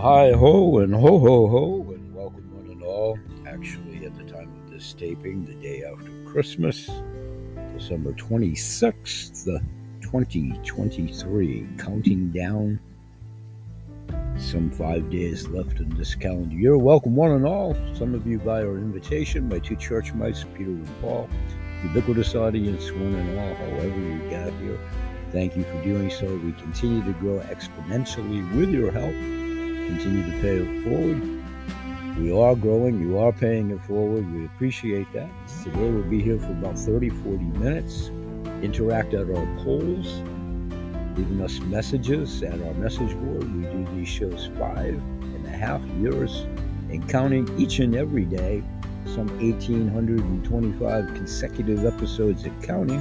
hi ho and ho ho ho and welcome one and all. Actually, at the time of this taping, the day after Christmas, December 26th, the 2023, counting down some five days left in this calendar year. Welcome one and all. Some of you by our invitation, my two church mice, Peter and Paul, ubiquitous audience, one and all, however you got here. Thank you for doing so. We continue to grow exponentially with your help continue to pay it forward. We are growing. You are paying it forward. We appreciate that. Today we'll be here for about 30, 40 minutes. Interact at our polls, leaving us messages at our message board. We do these shows five and a half years and counting each and every day, some 1,825 consecutive episodes and counting.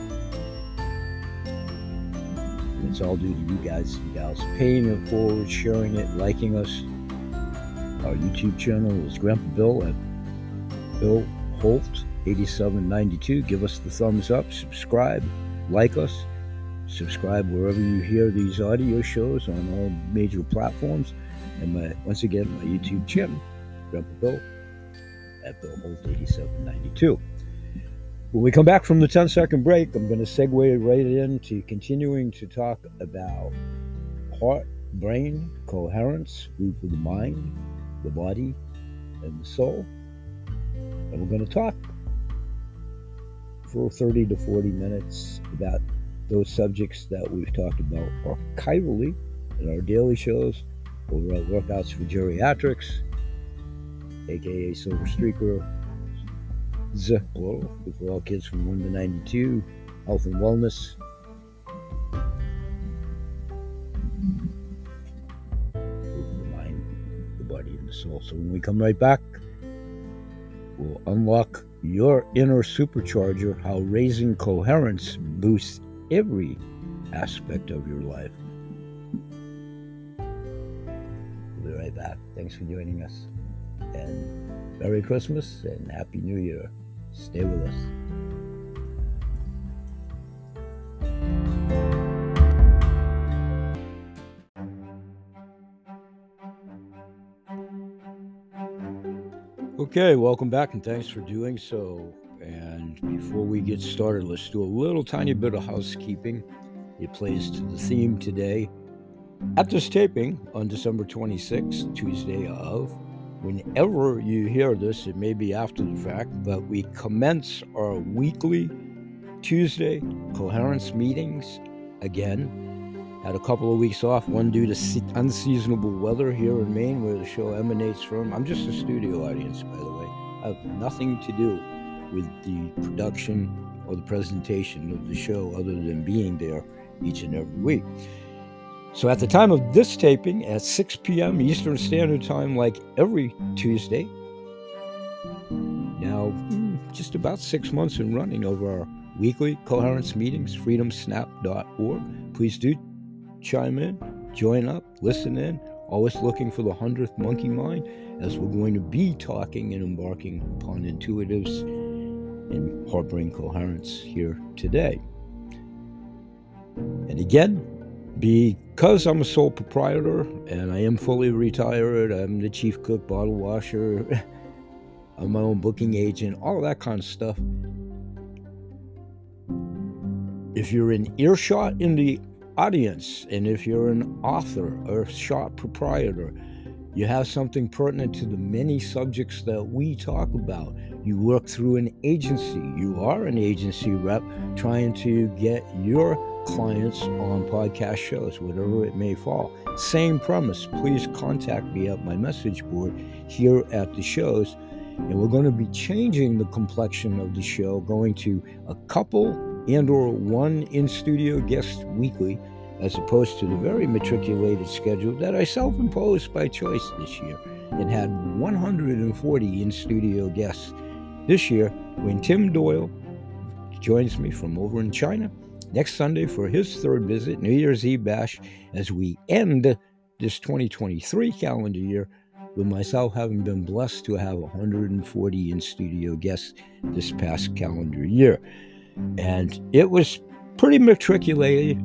It's all due to you guys and gals paying it forward, sharing it, liking us. Our YouTube channel is Grandpa Bill at Bill Holt 8792. Give us the thumbs up, subscribe, like us, subscribe wherever you hear these audio shows on all major platforms. And my once again my YouTube channel, Grandpa Bill at Bill Holt 8792. When we come back from the 10 second break, I'm going to segue right into continuing to talk about heart, brain, coherence, food for the mind, the body, and the soul. And we're going to talk for 30 to 40 minutes about those subjects that we've talked about archivally in our daily shows over at Workouts for Geriatrics, aka Silver Streaker, Z plural, for all kids from 1 to 92, health and wellness. The mind, the body, and the soul. So when we come right back, we'll unlock your inner supercharger, how raising coherence boosts every aspect of your life. We'll be right back. Thanks for joining us. And Merry Christmas and Happy New Year. Stay with us. Okay, welcome back and thanks for doing so. And before we get started, let's do a little tiny bit of housekeeping. It plays to the theme today. At this taping on December 26th, Tuesday of Whenever you hear this, it may be after the fact, but we commence our weekly Tuesday coherence meetings again. Had a couple of weeks off, one due to unseasonable weather here in Maine, where the show emanates from. I'm just a studio audience, by the way. I have nothing to do with the production or the presentation of the show other than being there each and every week. So at the time of this taping, at 6 p.m. Eastern Standard Time, like every Tuesday, now hmm, just about six months in running over our weekly coherence meetings, freedomsnap.org. Please do chime in, join up, listen in. Always looking for the hundredth monkey mind, as we're going to be talking and embarking upon intuitives and heart brain coherence here today. And again, because I'm a sole proprietor and I am fully retired, I'm the chief cook, bottle washer, I'm my own booking agent, all that kind of stuff. If you're in earshot in the audience, and if you're an author or shop proprietor, you have something pertinent to the many subjects that we talk about. You work through an agency. You are an agency rep trying to get your clients on podcast shows, whatever it may fall. Same premise. Please contact me at my message board here at the shows. And we're going to be changing the complexion of the show, going to a couple and or one in-studio guest weekly, as opposed to the very matriculated schedule that I self-imposed by choice this year and had 140 in-studio guests this year when Tim Doyle joins me from over in China next Sunday for his third visit, New Year's Eve bash, as we end this 2023 calendar year with myself having been blessed to have 140 in studio guests this past calendar year. And it was pretty matriculated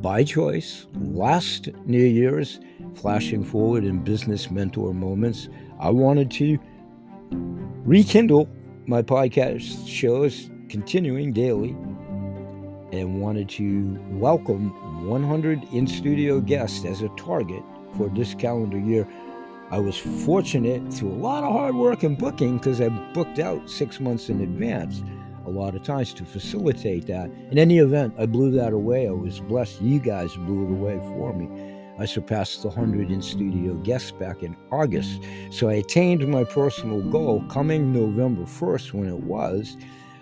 by choice last New Year's flashing forward in business mentor moments, I wanted to rekindle my podcast shows continuing daily and wanted to welcome 100 in studio guests as a target for this calendar year. I was fortunate through a lot of hard work and booking because I booked out six months in advance a lot of times to facilitate that. In any event, I blew that away. I was blessed. You guys blew it away for me. I surpassed the 100 in studio guests back in August. So I attained my personal goal coming November 1st when it was.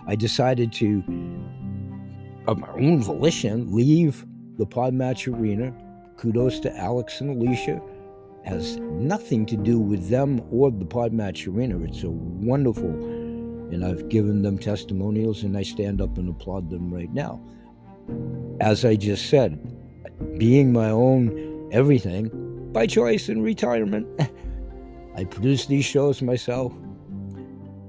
I decided to, of my own volition, leave the Podmatch Arena. Kudos to Alex and Alicia. Has nothing to do with them or the Podmatch Arena. It's a wonderful, and I've given them testimonials, and I stand up and applaud them right now. As I just said, being my own everything by choice in retirement, I produce these shows myself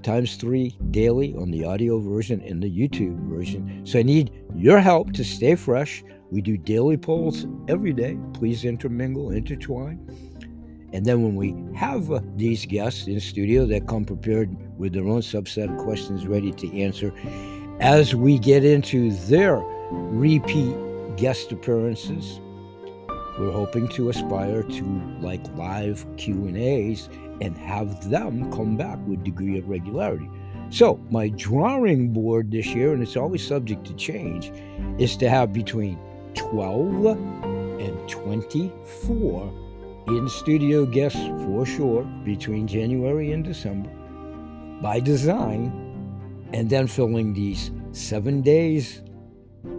times three daily on the audio version and the YouTube version. So I need your help to stay fresh. We do daily polls every day. Please intermingle, intertwine. And then when we have uh, these guests in studio that come prepared with their own subset of questions ready to answer, as we get into their repeat guest appearances, we're hoping to aspire to like live Q&As and have them come back with degree of regularity. So, my drawing board this year, and it's always subject to change, is to have between 12 and 24 in studio guests for sure between January and December by design, and then filling these seven days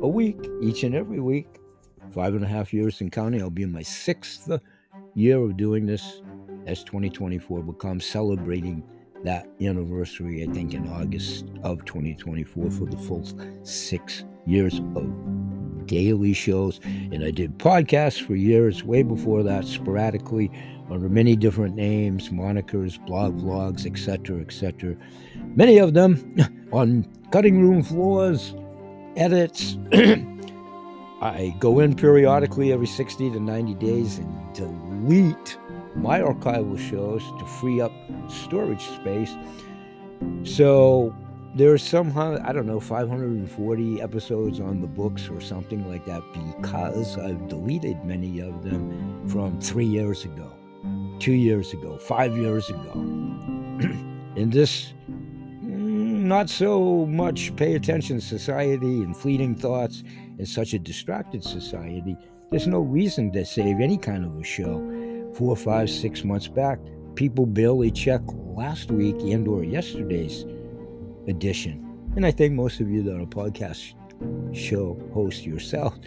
a week, each and every week, five and a half years in counting. I'll be in my sixth year of doing this as 2024 becomes celebrating that anniversary, I think, in August of 2024 for the full six years of daily shows. And I did podcasts for years, way before that, sporadically, under many different names, monikers, blog vlogs, etc., etc. Many of them on cutting room floors, edits. I go in periodically every 60 to 90 days and delete my archival shows to free up storage space. So there's somehow, I don't know, 540 episodes on the books or something like that because I've deleted many of them from three years ago, two years ago, five years ago. In this mm, not so much pay attention society and fleeting thoughts in such a distracted society, there's no reason to save any kind of a show four, five, six months back, people barely check last week and or yesterday's edition. And I think most of you that are podcast show host yourself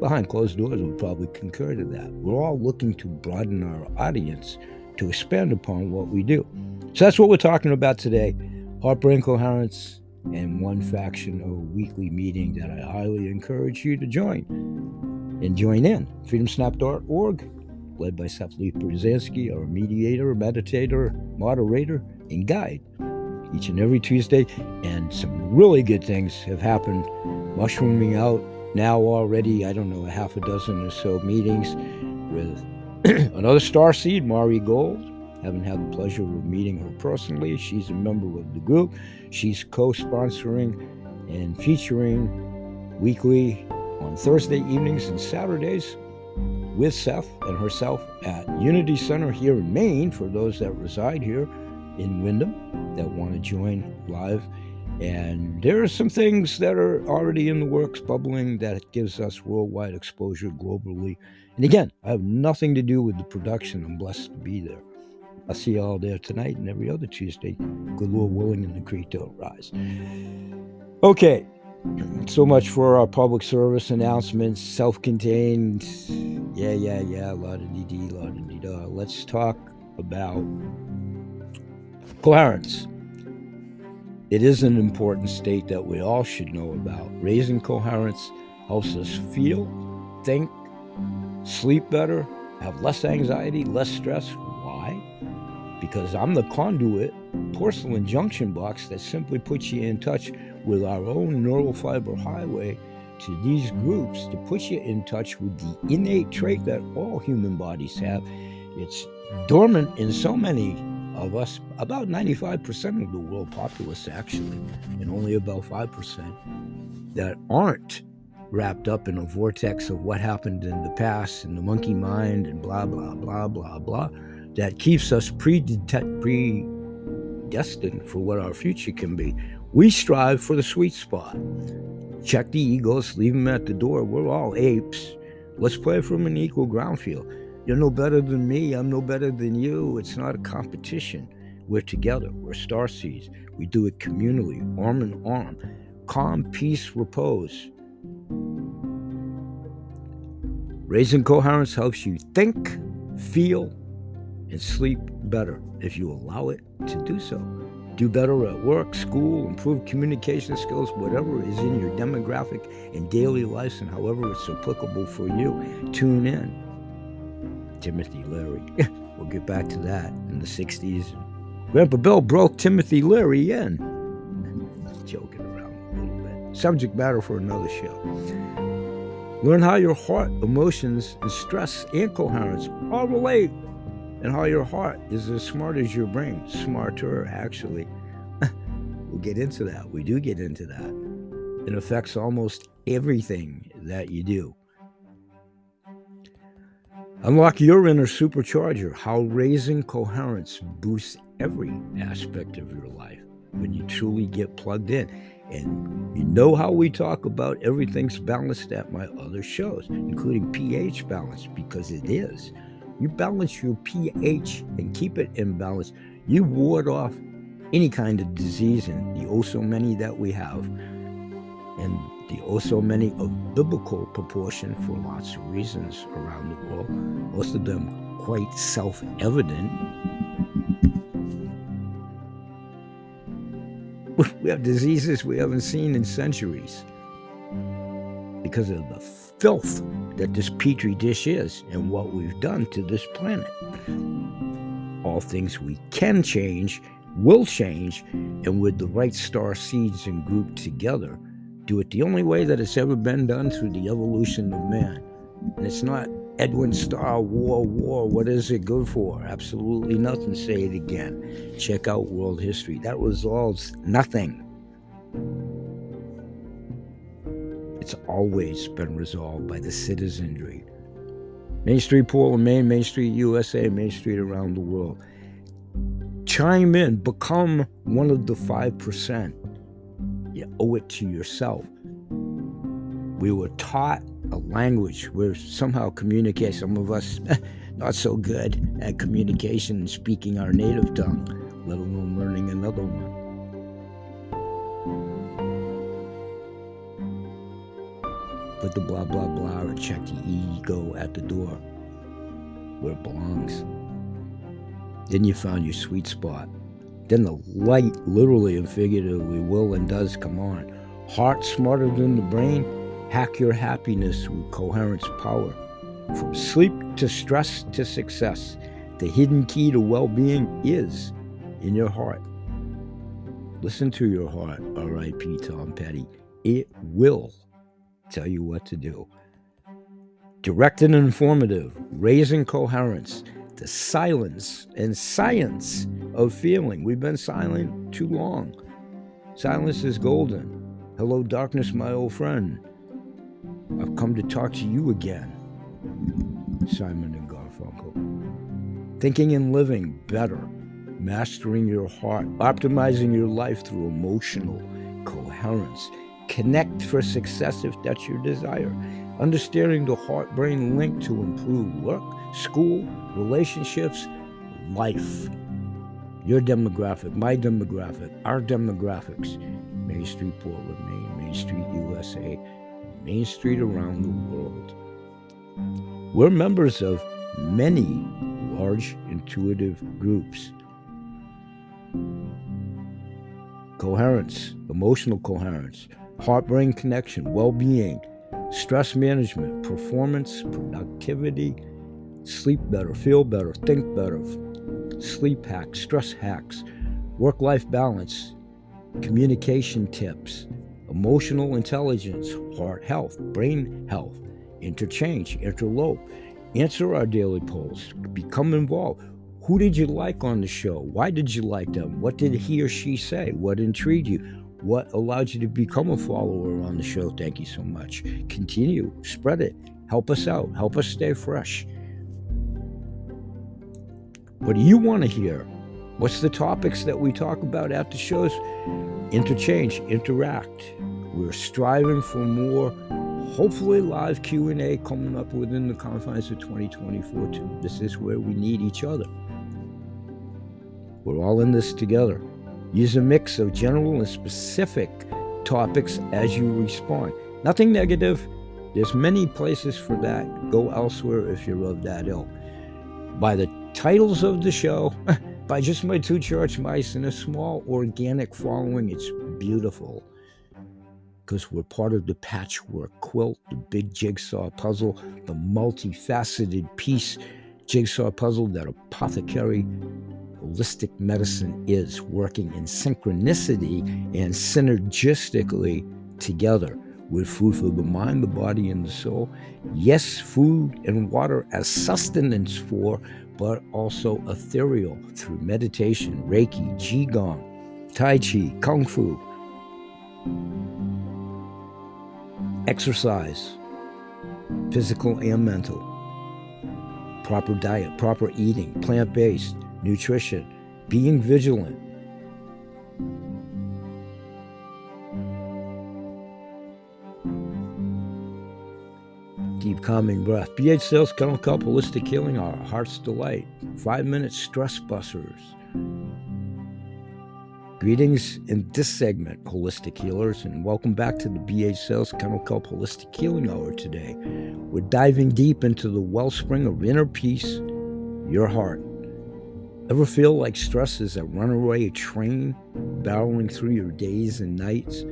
behind closed doors would probably concur to that. We're all looking to broaden our audience to expand upon what we do. So that's what we're talking about today. Heartbrain Coherence and one faction of a weekly meeting that I highly encourage you to join and join in. freedomsnap.org led by Sefli Brzezinski, our mediator, meditator, moderator, and guide each and every Tuesday. And some really good things have happened, mushrooming out now already, I don't know, a half a dozen or so meetings with another star seed, Mari Gold. Haven't had the pleasure of meeting her personally. She's a member of the group. She's co sponsoring and featuring weekly on Thursday evenings and Saturdays with Seth and herself at Unity Center here in Maine for those that reside here in Windham that want to join live. And there are some things that are already in the works, bubbling, that gives us worldwide exposure globally. And again, I have nothing to do with the production. I'm blessed to be there. I'll see you all there tonight and every other Tuesday. Good Lord willing, and the creek don't rise. Okay, so much for our public service announcements, self contained. Yeah, yeah, yeah, la da dee dee, la da dee da. Let's talk about coherence. It is an important state that we all should know about. Raising coherence helps us feel, think, sleep better, have less anxiety, less stress. Why? Because I'm the conduit, porcelain junction box that simply puts you in touch with our own neural fiber highway to these groups to put you in touch with the innate trait that all human bodies have. It's dormant in so many of us, about 95% of the world populace, actually, and only about 5% that aren't wrapped up in a vortex of what happened in the past and the monkey mind and blah, blah, blah, blah, blah, that keeps us predestined for what our future can be. We strive for the sweet spot. Check the egos, leave them at the door. We're all apes. Let's play from an equal ground field. You're no better than me. I'm no better than you. It's not a competition. We're together. We're star seeds. We do it communally, arm in arm. Calm, peace, repose. Raising coherence helps you think, feel, and sleep better if you allow it to do so. Do better at work, school, improve communication skills, whatever is in your demographic and daily life, and however it's applicable for you. Tune in. Timothy Leary. we'll get back to that in the 60s. Grandpa Bill broke Timothy Leary in. Joking around a little bit. Subject matter for another show. Learn how your heart, emotions, and stress and coherence all relate, and how your heart is as smart as your brain. Smarter, actually. we'll get into that. We do get into that. It affects almost everything that you do. Unlock your inner supercharger, how raising coherence boosts every aspect of your life when you truly get plugged in. And you know how we talk about everything's balanced at my other shows, including pH balance, because it is. You balance your pH and keep it in balance. You ward off any kind of disease and the oh so many that we have. And the oh so many of biblical proportion for lots of reasons around the world, most of them quite self evident. We have diseases we haven't seen in centuries because of the filth that this petri dish is and what we've done to this planet. All things we can change will change, and with the right star seeds and group together, do it the only way that it's ever been done through the evolution of man. And it's not Edwin Starr, war, war, what is it good for? Absolutely nothing. Say it again. Check out world history. That resolves nothing. It's always been resolved by the citizenry. Main Street Portland, Maine, Main Street USA, Main Street around the world. Chime in, become one of the 5%. You owe it to yourself. We were taught a language where somehow communicate. Some of us not so good at communication and speaking our native tongue, let alone learning another one. Put the blah blah blah or check the ego at the door where it belongs. Then you found your sweet spot. Then the light, literally and figuratively, will and does come on. Heart smarter than the brain, hack your happiness with coherence power. From sleep to stress to success, the hidden key to well being is in your heart. Listen to your heart, R.I.P. Tom Petty. It will tell you what to do. Direct and informative, raising coherence, the silence and science of feeling. We've been silent too long. Silence is golden. Hello, darkness, my old friend. I've come to talk to you again. Simon and Garfunkel. Thinking and living better, mastering your heart, optimizing your life through emotional coherence. Connect for success if that's your desire. Understanding the heart brain link to improve work, school, relationships, life. Your demographic, my demographic, our demographics. Main Street Portland, Maine, Main Street USA, Main Street around the world. We're members of many large intuitive groups. Coherence, emotional coherence, heart brain connection, well being, stress management, performance, productivity, sleep better, feel better, think better, sleep hacks, stress hacks, work life balance, communication tips, emotional intelligence, heart health, brain health, interchange, interlope. Answer our daily polls. Become involved. Who did you like on the show? Why did you like them? What did he or she say? What intrigued you? What allowed you to become a follower on the show? Thank you so much. Continue, spread it. Help us out. Help us stay fresh. What do you want to hear? What's the topics that we talk about at the shows? Interchange, interact. We're striving for more, hopefully live Q&A coming up within the confines of 2024 too. This is where we need each other. We're all in this together. Use a mix of general and specific topics as you respond. Nothing negative. There's many places for that. Go elsewhere if you're of that ilk. By the titles of the show, by just my two church mice and a small organic following. It's beautiful because we're part of the patchwork quilt, the big jigsaw puzzle, the multifaceted piece jigsaw puzzle that apothecary holistic medicine is working in synchronicity and synergistically together with food for the mind, the body, and the soul. Yes, food and water as sustenance for but also ethereal through meditation, Reiki, Qigong, Tai Chi, Kung Fu, exercise, physical and mental, proper diet, proper eating, plant based, nutrition, being vigilant, deep calming breath. BH Sales Kelp Holistic Healing, our heart's delight. Five minute stress busters. Greetings in this segment, Holistic Healers, and welcome back to the BH Sales Kennel Holistic Healing Hour today. We're diving deep into the wellspring of inner peace, your heart. Ever feel like stress is a runaway train barreling through your days and nights?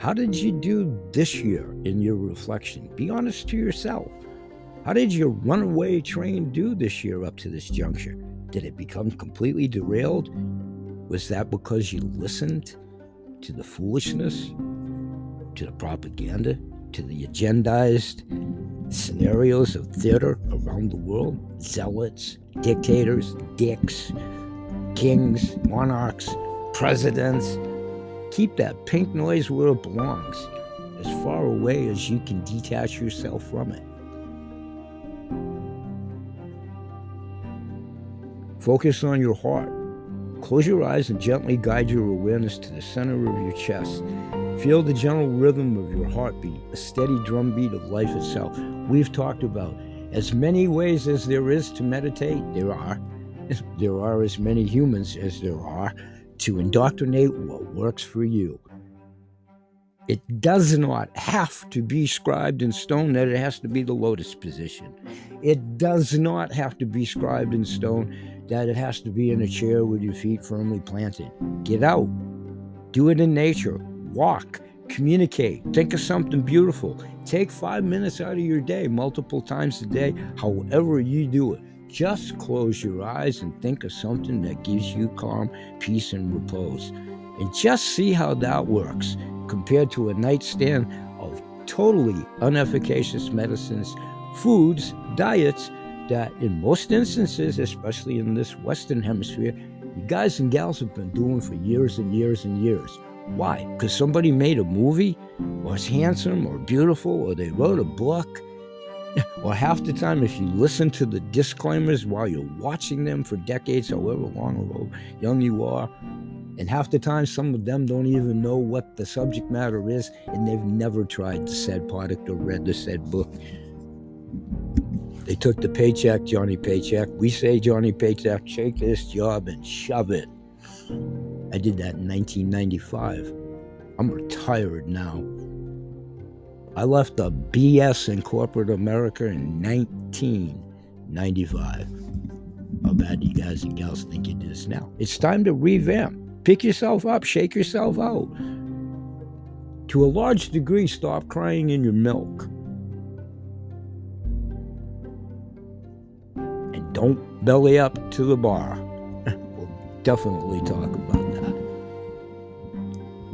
How did you do this year in your reflection? Be honest to yourself. How did your runaway train do this year up to this juncture? Did it become completely derailed? Was that because you listened to the foolishness, to the propaganda, to the agendized scenarios of theater around the world? Zealots, dictators, dicks, kings, monarchs, presidents, Keep that pink noise where it belongs, as far away as you can detach yourself from it. Focus on your heart. Close your eyes and gently guide your awareness to the center of your chest. Feel the gentle rhythm of your heartbeat, a steady drumbeat of life itself. We've talked about as many ways as there is to meditate, there are. There are as many humans as there are to indoctrinate what works for you. It does not have to be scribed in stone that it has to be the lotus position. It does not have to be scribed in stone that it has to be in a chair with your feet firmly planted. Get out. Do it in nature. Walk. Communicate. Think of something beautiful. Take five minutes out of your day, multiple times a day, however you do it. Just close your eyes and think of something that gives you calm, peace, and repose. And just see how that works compared to a nightstand of totally unefficacious medicines, foods, diets that, in most instances, especially in this Western Hemisphere, you guys and gals have been doing for years and years and years. Why? Because somebody made a movie, or is handsome, or beautiful, or they wrote a book, or half the time, if you listen to the disclaimers while you're watching them for decades, however long or young you are, and half the time, some of them don't even know what the subject matter is, and they've never tried the said product or read the said book. They took the paycheck, Johnny Paycheck. We say, Johnny Paycheck, take this job and shove it. I did that in 1995. I'm retired now. I left the BS in corporate America in 1995. How bad do you guys and gals think it is now? It's time to revamp. Pick yourself up, shake yourself out. To a large degree, stop crying in your milk. And don't belly up to the bar. we'll definitely talk about.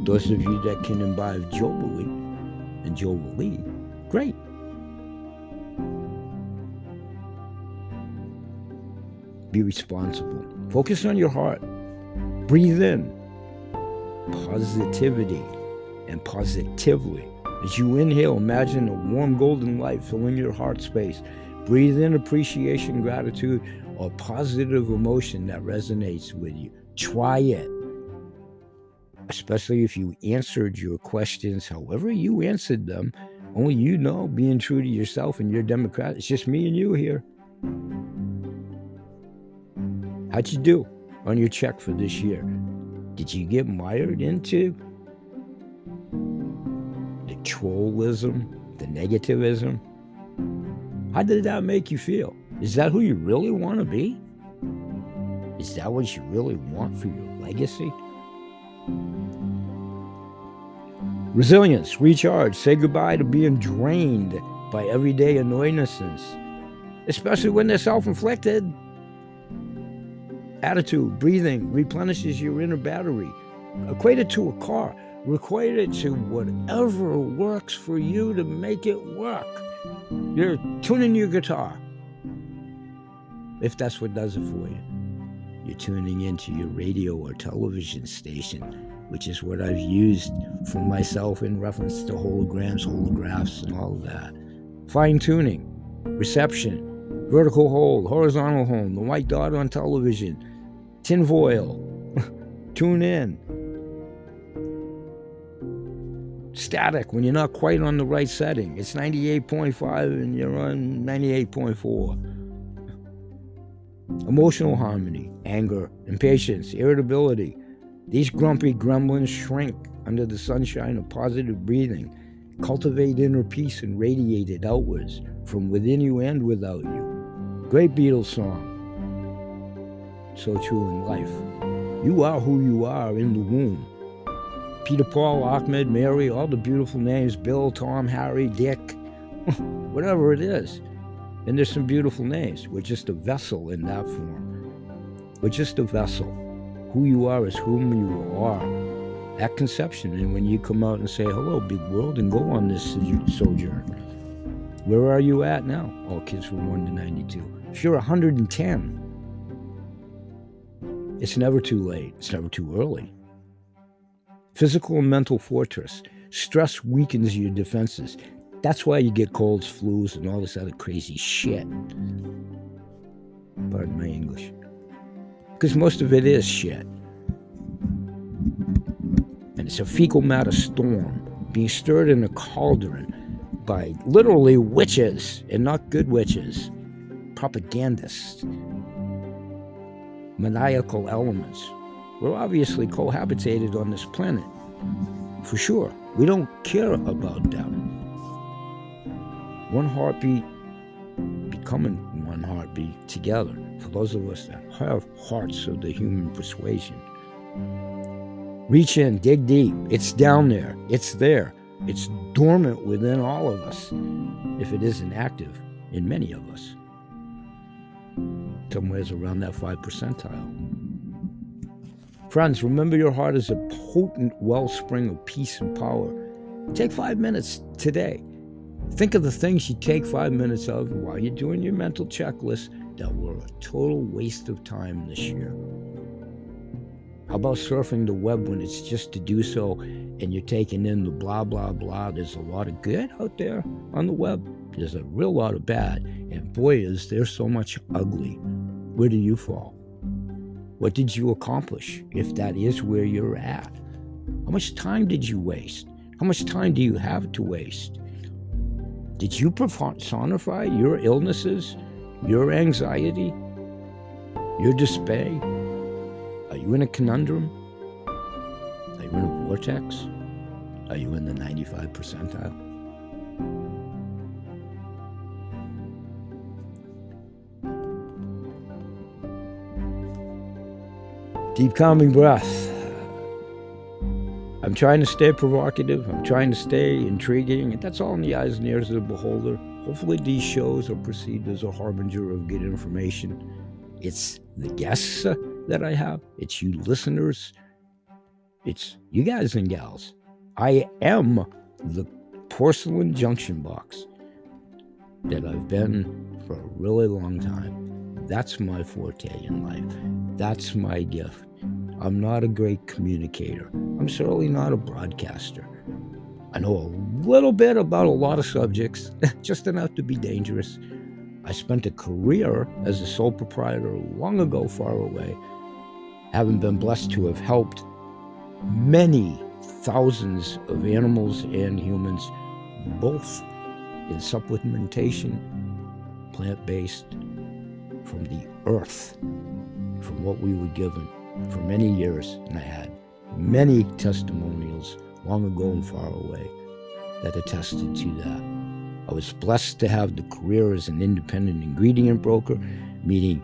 Those of you that can imbibe Jubilee and Jubilee, great. Be responsible. Focus on your heart. Breathe in positivity and positively. As you inhale, imagine a warm golden light filling your heart space. Breathe in appreciation, gratitude, or positive emotion that resonates with you. Try it. Especially if you answered your questions however you answered them. Only you know, being true to yourself and your Democrat. It's just me and you here. How'd you do on your check for this year? Did you get mired into the trollism, the negativism? How did that make you feel? Is that who you really want to be? Is that what you really want for your legacy? Resilience, recharge, say goodbye to being drained by everyday annoyances, especially when they're self inflicted. Attitude, breathing replenishes your inner battery. Equate it to a car. Equate it to whatever works for you to make it work. You're tuning your guitar. If that's what does it for you. You're tuning into your radio or television station, which is what I've used for myself in reference to holograms, holographs, and all that. Fine tuning, reception, vertical hold, horizontal hold, the white dot on television, tinfoil. Tune in. Static when you're not quite on the right setting. It's 98.5 and you're on 98.4. Emotional harmony, anger, impatience, irritability. These grumpy gremlins shrink under the sunshine of positive breathing. Cultivate inner peace and radiate it outwards from within you and without you. Great Beatles song so true in life. You are who you are in the womb. Peter, Paul, Ahmed, Mary, all the beautiful names Bill, Tom, Harry, Dick, whatever it is. And there's some beautiful names. We're just a vessel in that form. We're just a vessel. Who you are is whom you are at conception. And when you come out and say, hello, big world, and go on this sojourn, where are you at now? All kids from 1 to 92. If you're 110, it's never too late. It's never too early. Physical and mental fortress. Stress weakens your defenses. That's why you get colds, flus, and all this other crazy shit. Pardon my English. Because most of it is shit. And it's a fecal matter storm being stirred in a cauldron by literally witches and not good witches, propagandists maniacal elements. We're obviously cohabitated on this planet, for sure. We don't care about them. One heartbeat becoming one heartbeat together, for those of us that have hearts of the human persuasion. Reach in, dig deep. It's down there. It's there. It's dormant within all of us, if it isn't active in many of us somewheres around that 5 percentile. Friends, remember your heart is a potent wellspring of peace and power. Take five minutes today. Think of the things you take five minutes of while you're doing your mental checklist that were a total waste of time this year. How about surfing the web when it's just to do so and you're taking in the blah, blah, blah? There's a lot of good out there on the web, there's a real lot of bad. And boy, is there so much ugly. Where do you fall? What did you accomplish if that is where you're at? How much time did you waste? How much time do you have to waste? Did you personify your illnesses, your anxiety, your despair? Are you in a conundrum? Are you in a vortex? Are you in the 95 percentile? Deep calming breath. I'm trying to stay provocative. I'm trying to stay intriguing. And that's all in the eyes and ears of the beholder. Hopefully, these shows are perceived as a harbinger of good information. It's the guests uh, that I have, it's you listeners It's you guys and gals. I am the porcelain junction box that I've been for a really long time. That's my forte in life. That's my gift. I'm not a great communicator. I'm certainly not a broadcaster. I know a little bit about a lot of subjects, just enough to be dangerous. I spent a career as a sole proprietor long ago, far away, having been blessed to have helped many thousands of animals and humans, both in supplementation, plant based, from the earth, from what we were given for many years. And I had many testimonials long ago and far away that attested to that. I was blessed to have the career as an independent ingredient broker, meeting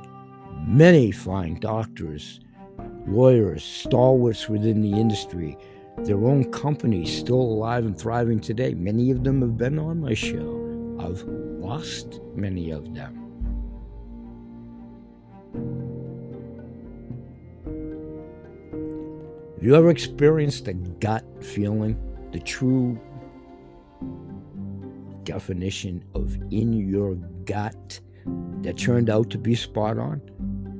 many fine doctors, lawyers, stalwarts within the industry, their own companies still alive and thriving today. Many of them have been on my show. I've lost many of them. You ever experienced a gut feeling, the true definition of in your gut that turned out to be spot on?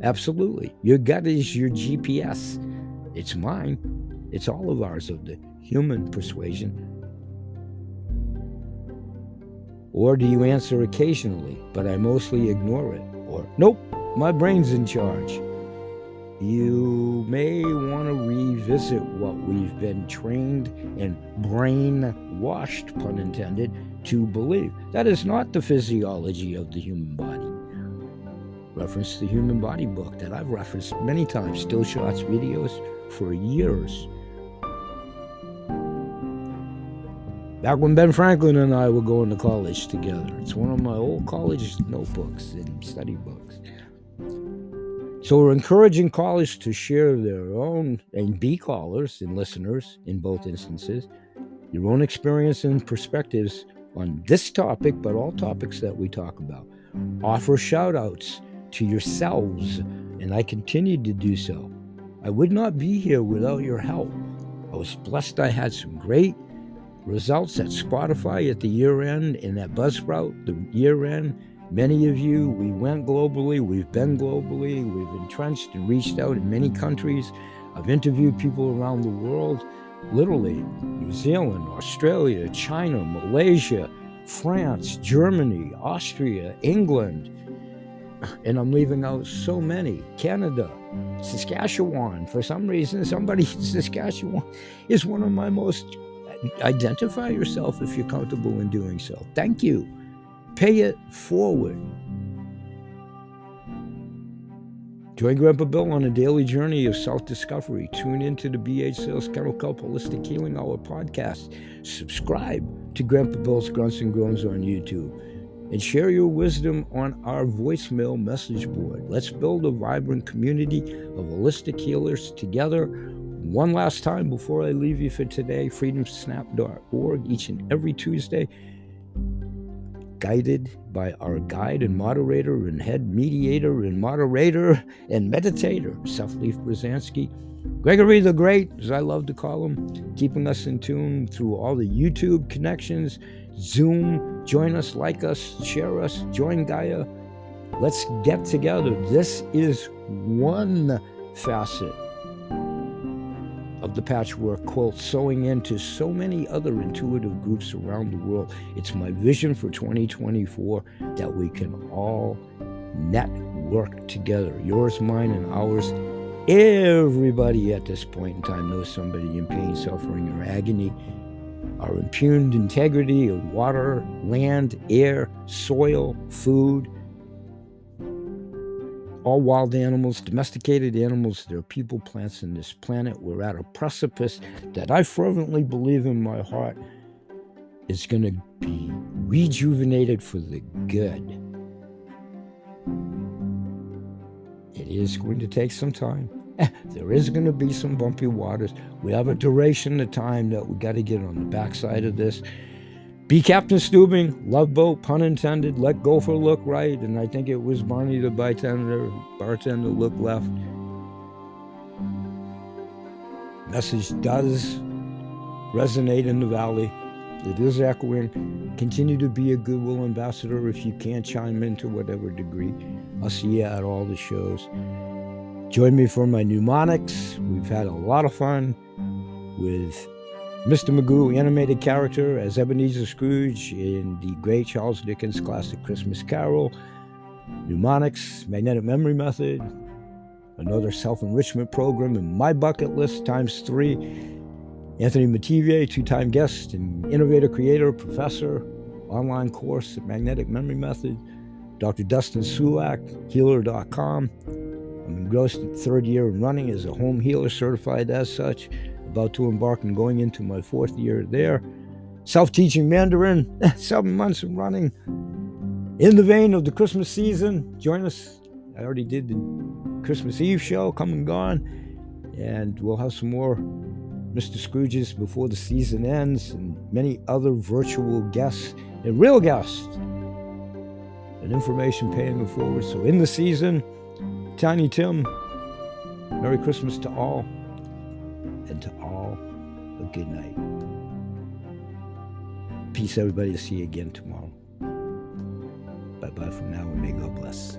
Absolutely. Your gut is your GPS. It's mine. It's all of ours of the human persuasion. Or do you answer occasionally, but I mostly ignore it? Or, nope, my brain's in charge you may want to revisit what we've been trained and brainwashed, pun intended, to believe. That is not the physiology of the human body. Reference the human body book that I've referenced many times, still shots videos for years. Back when Ben Franklin and I were going to college together. It's one of my old college notebooks and study books. So we're encouraging callers to share their own and be callers and listeners in both instances, your own experience and perspectives on this topic, but all topics that we talk about. Offer shout outs to yourselves, and I continue to do so. I would not be here without your help. I was blessed I had some great results at Spotify at the year end and at Buzzsprout the year end Many of you, we went globally, we've been globally, we've entrenched and reached out in many countries. I've interviewed people around the world, literally New Zealand, Australia, China, Malaysia, France, Germany, Austria, England, and I'm leaving out so many. Canada, Saskatchewan. For some reason, somebody in Saskatchewan is one of my most. Identify yourself if you're comfortable in doing so. Thank you. Pay it forward. Join Grandpa Bill on a daily journey of self discovery. Tune into the BH Sales Kennel Kelp Holistic Healing Hour podcast. Subscribe to Grandpa Bill's Grunts and Groans on YouTube. And share your wisdom on our voicemail message board. Let's build a vibrant community of holistic healers together. One last time before I leave you for today, freedomsnap.org each and every Tuesday guided by our guide and moderator and head mediator and moderator and meditator, Seth-Leaf Brzezinski. Gregory the Great, as I love to call him, keeping us in tune through all the YouTube connections, Zoom. Join us, like us, share us, join Gaia. Let's get together. This is one facet of the patchwork quilt sewing into so many other intuitive groups around the world. It's my vision for 2024 that we can all network together. Yours, mine, and ours. Everybody at this point in time knows somebody in pain, suffering, or agony. Our impugned integrity of water, land, air, soil, food, all wild animals, domesticated animals, there are people, plants in this planet. We're at a precipice that I fervently believe in my heart is going to be rejuvenated for the good. It is going to take some time. there is going to be some bumpy waters. We have a duration of time that we got to get on the backside of this. Be Captain Stubing, Love Boat, pun intended, let go for look right, and I think it was Barney the bartender, bartender look left. Message does resonate in the valley. It is echoing. Continue to be a goodwill ambassador if you can't chime in to whatever degree. I'll see you at all the shows. Join me for my mnemonics. We've had a lot of fun with Mr. Magoo, animated character as Ebenezer Scrooge in the great Charles Dickens classic Christmas Carol. Mnemonics, magnetic memory method, another self enrichment program in my bucket list times three. Anthony Metivier, two time guest and innovator creator, professor, online course at Magnetic Memory Method. Dr. Dustin Sulak, healer.com. I'm engrossed in third year in running as a home healer, certified as such. About to embark and going into my fourth year there. Self teaching Mandarin, seven months of running. In the vein of the Christmas season, join us. I already did the Christmas Eve show, come and gone. And we'll have some more Mr. Scrooge's before the season ends and many other virtual guests and real guests and information paying it forward. So in the season, Tiny Tim, Merry Christmas to all, and to all a good night. Peace, everybody. See you again tomorrow. Bye bye for now, and may God bless.